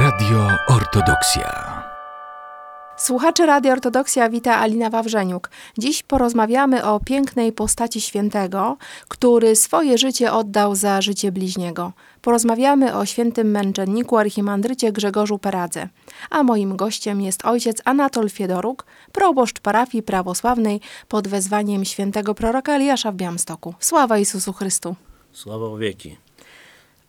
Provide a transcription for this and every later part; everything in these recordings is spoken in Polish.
Radio Ortodoksja. Słuchacze Radio Ortodoksja wita Alina Wawrzeniuk. Dziś porozmawiamy o pięknej postaci świętego, który swoje życie oddał za życie bliźniego. Porozmawiamy o świętym męczenniku archimandrycie Grzegorzu Peradze. A moim gościem jest ojciec Anatol Fiedoruk, proboszcz parafii prawosławnej pod wezwaniem świętego proroka Eliasza w Białymstoku. Sława Jezusu Chrystu. Sława wieki.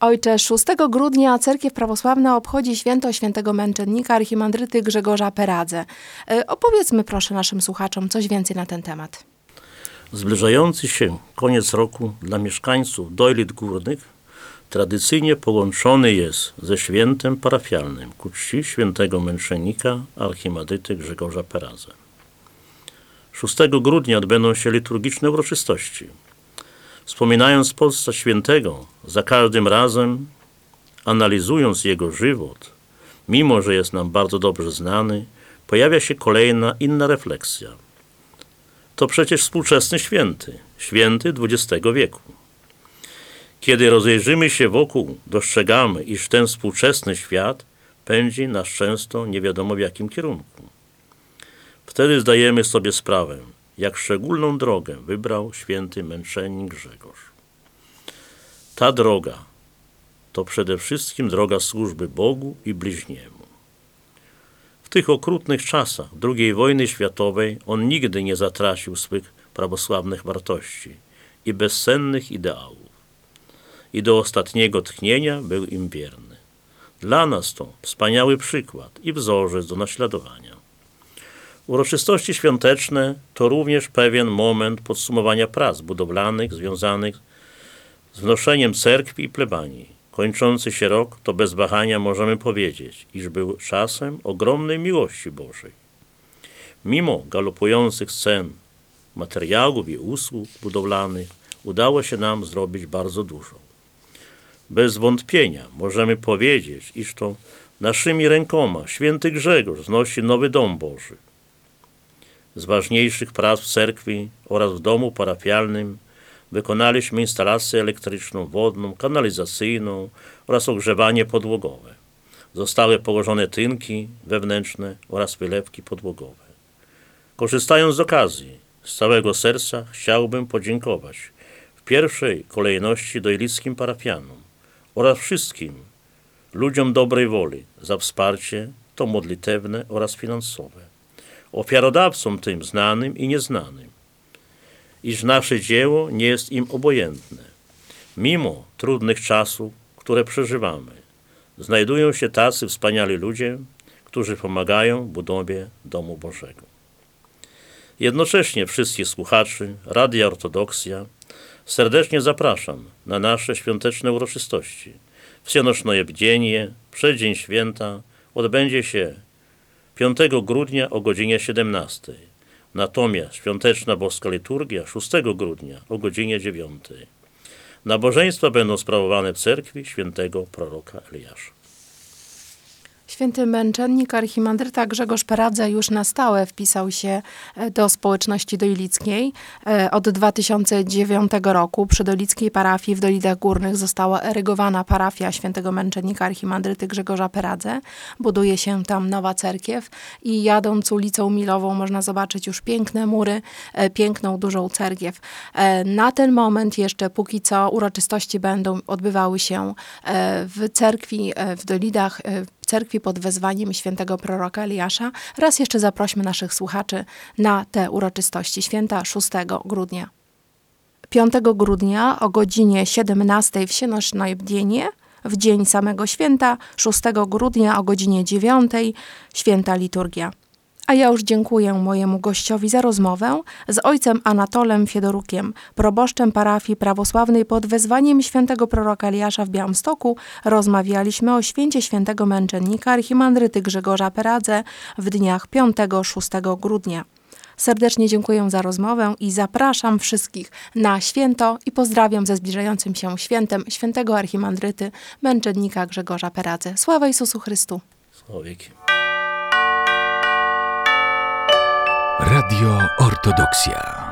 Ojcze, 6 grudnia cerkiew prawosławna obchodzi święto świętego męczennika archimandryty Grzegorza Peradze. E, opowiedzmy proszę naszym słuchaczom coś więcej na ten temat. Zbliżający się koniec roku dla mieszkańców Dojlit Górnych tradycyjnie połączony jest ze świętem parafialnym ku czci świętego męczennika archimandryty Grzegorza Peradze. 6 grudnia odbędą się liturgiczne uroczystości – Wspominając postać świętego, za każdym razem analizując jego żywot, mimo że jest nam bardzo dobrze znany, pojawia się kolejna inna refleksja. To przecież współczesny święty, święty XX wieku. Kiedy rozejrzymy się wokół, dostrzegamy, iż ten współczesny świat pędzi nas często nie wiadomo w jakim kierunku. Wtedy zdajemy sobie sprawę, jak szczególną drogę wybrał święty męczennik Grzegorz. Ta droga to przede wszystkim droga służby Bogu i bliźniemu. W tych okrutnych czasach II wojny światowej on nigdy nie zatracił swych prawosławnych wartości i bezsennych ideałów. I do ostatniego tchnienia był im wierny. Dla nas to wspaniały przykład i wzorzec do naśladowania. Uroczystości świąteczne to również pewien moment podsumowania prac budowlanych związanych z wnoszeniem cerkwi i plebanii. Kończący się rok to bez wahania możemy powiedzieć, iż był czasem ogromnej miłości Bożej. Mimo galopujących cen materiałów i usług budowlanych udało się nam zrobić bardzo dużo. Bez wątpienia możemy powiedzieć, iż to naszymi rękoma święty Grzegorz znosi nowy dom Boży. Z ważniejszych prac w cerkwi oraz w domu parafialnym wykonaliśmy instalację elektryczną, wodną, kanalizacyjną oraz ogrzewanie podłogowe. Zostały położone tynki wewnętrzne oraz wylewki podłogowe. Korzystając z okazji, z całego serca chciałbym podziękować w pierwszej kolejności dojlickim parafianom oraz wszystkim ludziom dobrej woli za wsparcie to modlitewne oraz finansowe ofiarodawcom tym znanym i nieznanym, iż nasze dzieło nie jest im obojętne. Mimo trudnych czasów, które przeżywamy, znajdują się tacy wspaniali ludzie, którzy pomagają budowie domu Bożego. Jednocześnie wszystkich słuchaczy Radia Ortodoksja serdecznie zapraszam na nasze świąteczne uroczystości. Wsienoczne Bdzienie, przeddzień święta odbędzie się 5 grudnia o godzinie 17. Natomiast świąteczna boska liturgia 6 grudnia o godzinie 9. Nabożeństwa będą sprawowane w cerkwi świętego proroka Eliasza. Święty męczennik archimandryta Grzegorz Peradze już na stałe wpisał się e, do społeczności doilickiej. E, od 2009 roku przy doilickiej parafii w Dolidach Górnych została erygowana parafia świętego męczennika archimandryty Grzegorza Peradze. Buduje się tam nowa cerkiew i jadąc ulicą Milową można zobaczyć już piękne mury, e, piękną, dużą cerkiew. Na ten moment jeszcze póki co uroczystości będą odbywały się w cerkwi w Dolidach cerkwi pod wezwaniem świętego proroka Eliasza. Raz jeszcze zaprośmy naszych słuchaczy na te uroczystości święta 6 grudnia. 5 grudnia o godzinie 17 w Sienosznoibdienie, w dzień samego święta, 6 grudnia o godzinie 9 święta liturgia. A ja już dziękuję mojemu gościowi za rozmowę z ojcem Anatolem Fiedorukiem, proboszczem parafii prawosławnej pod wezwaniem świętego proroka Eliasza w Białymstoku. Rozmawialiśmy o święcie świętego męczennika archimandryty Grzegorza Peradze w dniach 5-6 grudnia. Serdecznie dziękuję za rozmowę i zapraszam wszystkich na święto i pozdrawiam ze zbliżającym się świętem świętego archimandryty męczennika Grzegorza Peradze. Sława Jezusu Chrystu! Sława Radio Ortodoksja.